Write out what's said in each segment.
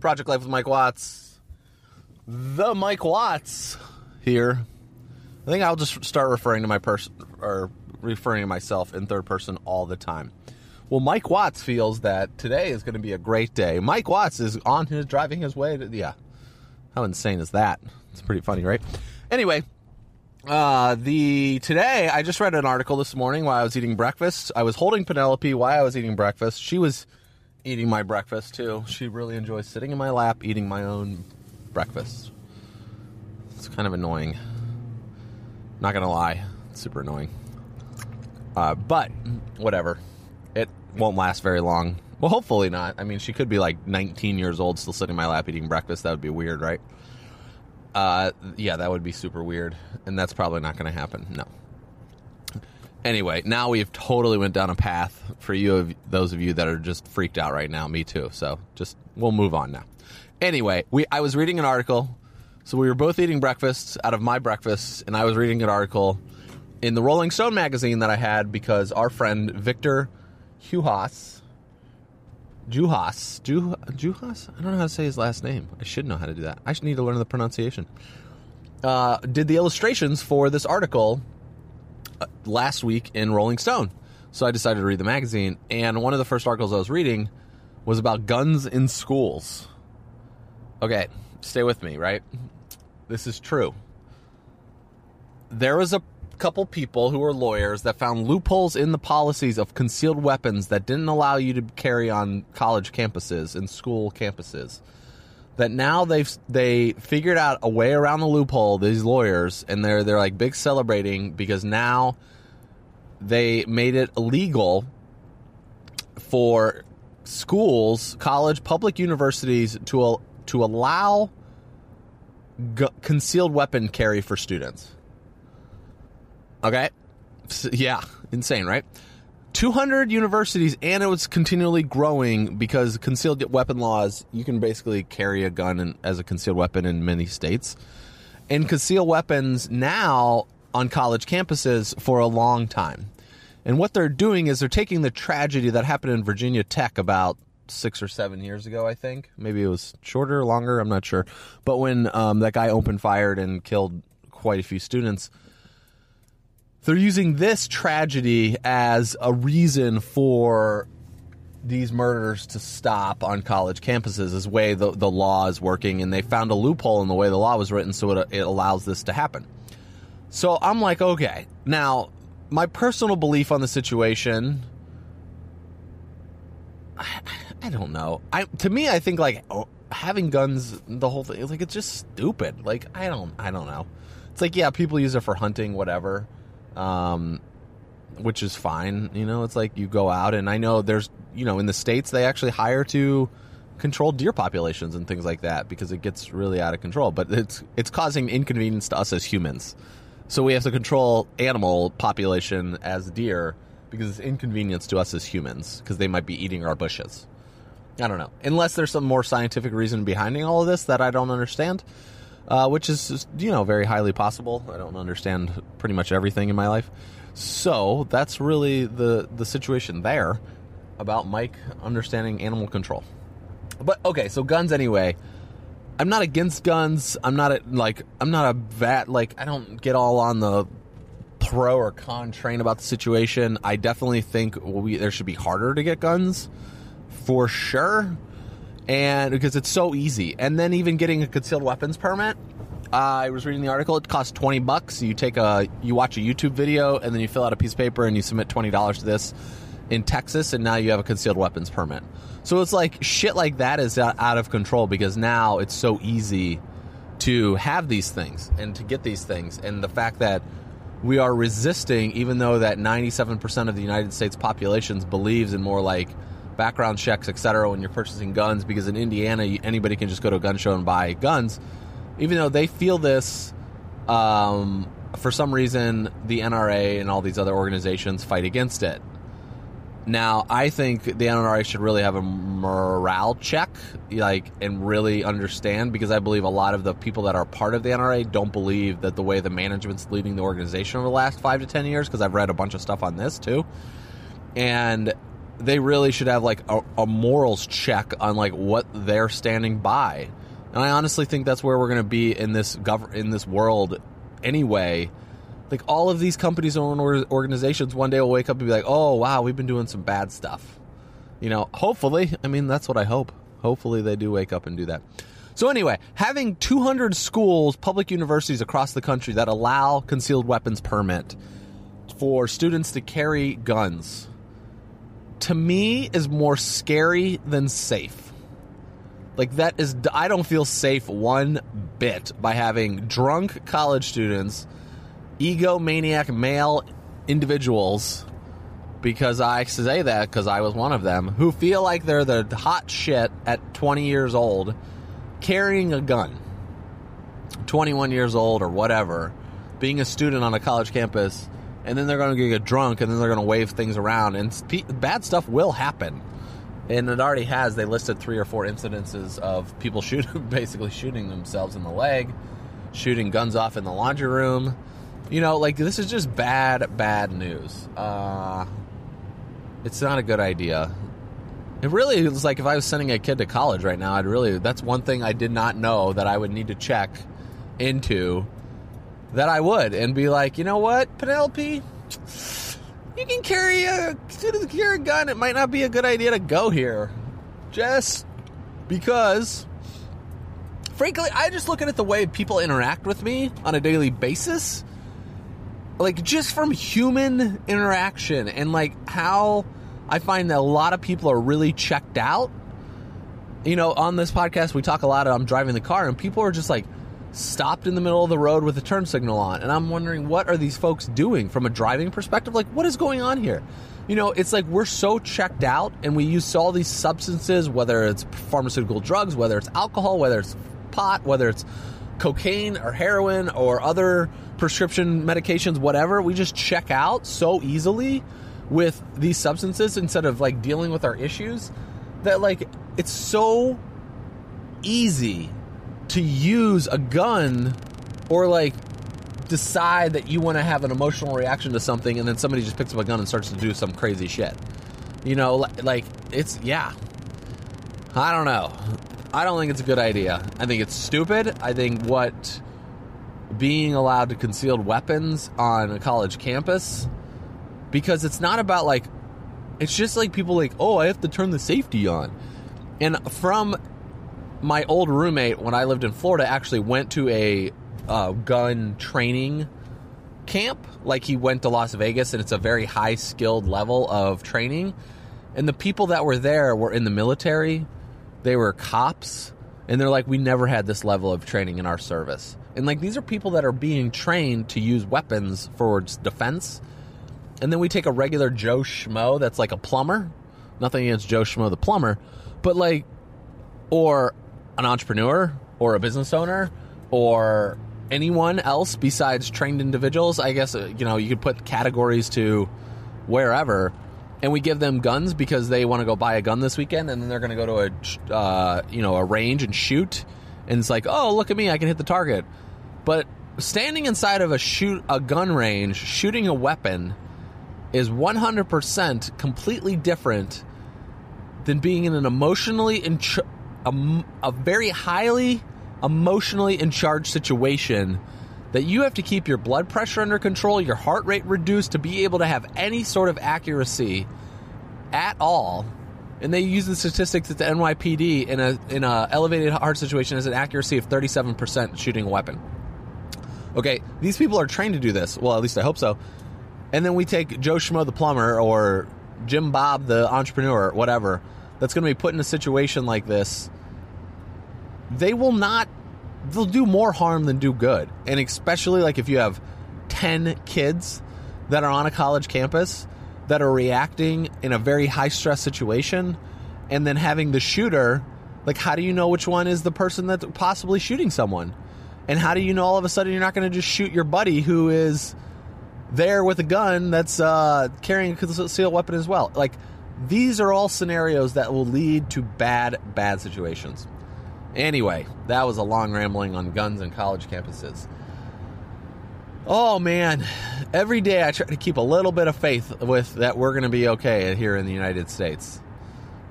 Project Life with Mike Watts. The Mike Watts here. I think I'll just start referring to my person or referring to myself in third person all the time. Well, Mike Watts feels that today is going to be a great day. Mike Watts is on his driving his way to yeah. How insane is that? It's pretty funny, right? Anyway, uh, the today I just read an article this morning while I was eating breakfast. I was holding Penelope while I was eating breakfast. She was eating my breakfast too. She really enjoys sitting in my lap eating my own breakfast. It's kind of annoying. Not gonna lie, it's super annoying. Uh, but whatever, it won't last very long. Well, hopefully not. I mean, she could be like 19 years old, still sitting in my lap eating breakfast. That would be weird, right? Uh, yeah, that would be super weird, and that's probably not going to happen. No. Anyway, now we've totally went down a path for you, of those of you that are just freaked out right now. Me too. So just we'll move on now. Anyway, we I was reading an article. So we were both eating breakfast out of my breakfast, and I was reading an article in the Rolling Stone magazine that I had because our friend Victor Juhas, Juhas, Juh, Juhas, I don't know how to say his last name. I should know how to do that. I should need to learn the pronunciation. Uh, did the illustrations for this article last week in Rolling Stone. So I decided to read the magazine, and one of the first articles I was reading was about guns in schools. Okay, stay with me, right? This is true. There was a couple people who were lawyers that found loopholes in the policies of concealed weapons that didn't allow you to carry on college campuses and school campuses. That now they've they figured out a way around the loophole. These lawyers and they're they're like big celebrating because now they made it illegal for schools, college, public universities to to allow gu- concealed weapon carry for students. Okay. Yeah, insane, right? 200 universities, and it was continually growing because concealed weapon laws, you can basically carry a gun in, as a concealed weapon in many states. And conceal weapons now on college campuses for a long time. And what they're doing is they're taking the tragedy that happened in Virginia Tech about six or seven years ago, I think. Maybe it was shorter, longer, I'm not sure. But when um, that guy opened fired and killed quite a few students they're using this tragedy as a reason for these murders to stop on college campuses as way the, the law is working and they found a loophole in the way the law was written so it, it allows this to happen. So i'm like okay now my personal belief on the situation i, I don't know. I to me i think like oh, having guns the whole thing like it's just stupid. Like i don't i don't know. It's like yeah people use it for hunting whatever um, which is fine. You know, it's like you go out, and I know there's, you know, in the states they actually hire to control deer populations and things like that because it gets really out of control. But it's it's causing inconvenience to us as humans, so we have to control animal population as deer because it's inconvenience to us as humans because they might be eating our bushes. I don't know, unless there's some more scientific reason behind all of this that I don't understand uh, which is you know very highly possible. I don't understand pretty much everything in my life, so that's really the the situation there about Mike understanding animal control. But okay, so guns anyway. I'm not against guns. I'm not a, like I'm not a vat like I don't get all on the pro or con train about the situation. I definitely think we, there should be harder to get guns for sure and because it's so easy. And then even getting a concealed weapons permit. Uh, I was reading the article. It costs twenty bucks. You take a, you watch a YouTube video, and then you fill out a piece of paper, and you submit twenty dollars to this, in Texas, and now you have a concealed weapons permit. So it's like shit like that is out of control because now it's so easy to have these things and to get these things, and the fact that we are resisting, even though that 97% of the United States populations believes in more like background checks, etc., when you're purchasing guns, because in Indiana, anybody can just go to a gun show and buy guns. Even though they feel this, um, for some reason, the NRA and all these other organizations fight against it. Now, I think the NRA should really have a morale check, like, and really understand because I believe a lot of the people that are part of the NRA don't believe that the way the management's leading the organization over the last five to ten years. Because I've read a bunch of stuff on this too, and they really should have like a, a morals check on like what they're standing by. And I honestly think that's where we're going to be in this gov- in this world anyway like all of these companies and organizations one day will wake up and be like, "Oh, wow, we've been doing some bad stuff." You know, hopefully, I mean, that's what I hope. Hopefully they do wake up and do that. So anyway, having 200 schools, public universities across the country that allow concealed weapons permit for students to carry guns to me is more scary than safe. Like that is I don't feel safe one bit by having drunk college students egomaniac male individuals because I say that because I was one of them who feel like they're the hot shit at 20 years old carrying a gun 21 years old or whatever being a student on a college campus and then they're going to get drunk and then they're going to wave things around and bad stuff will happen and it already has they listed three or four incidences of people shooting basically shooting themselves in the leg shooting guns off in the laundry room you know, like this is just bad, bad news. Uh, it's not a good idea. It really is like if I was sending a kid to college right now, I'd really, that's one thing I did not know that I would need to check into that I would and be like, you know what, Penelope, you can carry a, carry a gun. It might not be a good idea to go here. Just because frankly, I just look at it the way people interact with me on a daily basis like just from human interaction and like how I find that a lot of people are really checked out. You know, on this podcast, we talk a lot. I'm driving the car, and people are just like stopped in the middle of the road with a turn signal on, and I'm wondering what are these folks doing from a driving perspective? Like, what is going on here? You know, it's like we're so checked out, and we use all these substances, whether it's pharmaceutical drugs, whether it's alcohol, whether it's pot, whether it's cocaine or heroin or other prescription medications, whatever, we just check out so easily with these substances instead of like dealing with our issues that like it's so easy to use a gun or like decide that you want to have an emotional reaction to something and then somebody just picks up a gun and starts to do some crazy shit. You know, like it's yeah. I don't know. I don't think it's a good idea. I think it's stupid. I think what being allowed to concealed weapons on a college campus because it's not about like it's just like people like, "Oh, I have to turn the safety on." And from my old roommate when I lived in Florida actually went to a uh, gun training camp. Like he went to Las Vegas and it's a very high skilled level of training. And the people that were there were in the military they were cops, and they're like, we never had this level of training in our service. And like, these are people that are being trained to use weapons for defense. And then we take a regular Joe Schmo that's like a plumber. Nothing against Joe Schmo the plumber, but like, or an entrepreneur or a business owner or anyone else besides trained individuals. I guess, uh, you know, you could put categories to wherever and we give them guns because they want to go buy a gun this weekend, and then they're going to go to a uh, you know a range and shoot, and it's like, oh, look at me, I can hit the target. But standing inside of a shoot a gun range, shooting a weapon, is 100% completely different than being in an emotionally a, a very highly emotionally in charge situation that you have to keep your blood pressure under control, your heart rate reduced to be able to have any sort of accuracy at all. And they use the statistics at the NYPD in a in a elevated heart situation as an accuracy of 37% shooting a weapon. Okay, these people are trained to do this. Well, at least I hope so. And then we take Joe Schmo the plumber or Jim Bob, the entrepreneur, whatever, that's going to be put in a situation like this, they will not, they'll do more harm than do good. And especially like if you have 10 kids that are on a college campus that are reacting in a very high stress situation and then having the shooter, like, how do you know which one is the person that's possibly shooting someone? And how do you know all of a sudden you're not going to just shoot your buddy who is there with a gun that's uh, carrying a concealed weapon as well? Like, these are all scenarios that will lead to bad, bad situations. Anyway, that was a long rambling on guns and college campuses. Oh man, every day I try to keep a little bit of faith with that we're going to be okay here in the United States.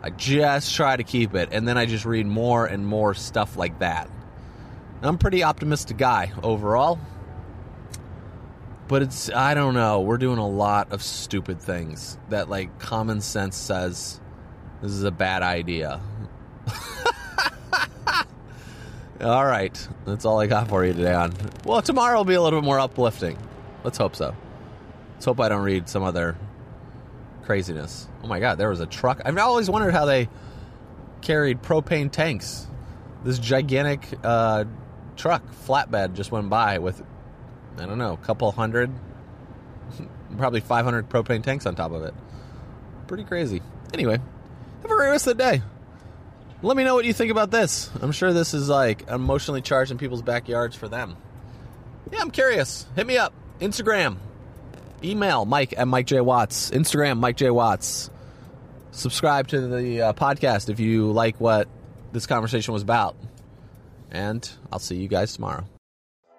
I just try to keep it, and then I just read more and more stuff like that. I'm pretty optimistic guy overall. But it's, I don't know, we're doing a lot of stupid things that, like, common sense says this is a bad idea. all right, that's all I got for you today on. Well, tomorrow will be a little bit more uplifting. Let's hope so. Let's hope I don't read some other craziness. Oh my god, there was a truck. I've always wondered how they carried propane tanks. This gigantic uh, truck flatbed just went by with I don't know, a couple hundred, probably 500 propane tanks on top of it. Pretty crazy. Anyway, have a great rest of the day. Let me know what you think about this. I'm sure this is like emotionally charged in people's backyards for them. Yeah, I'm curious. Hit me up. Instagram. Email Mike at Mike J. Watts. Instagram Mike J. Watts. Subscribe to the uh, podcast if you like what this conversation was about. And I'll see you guys tomorrow.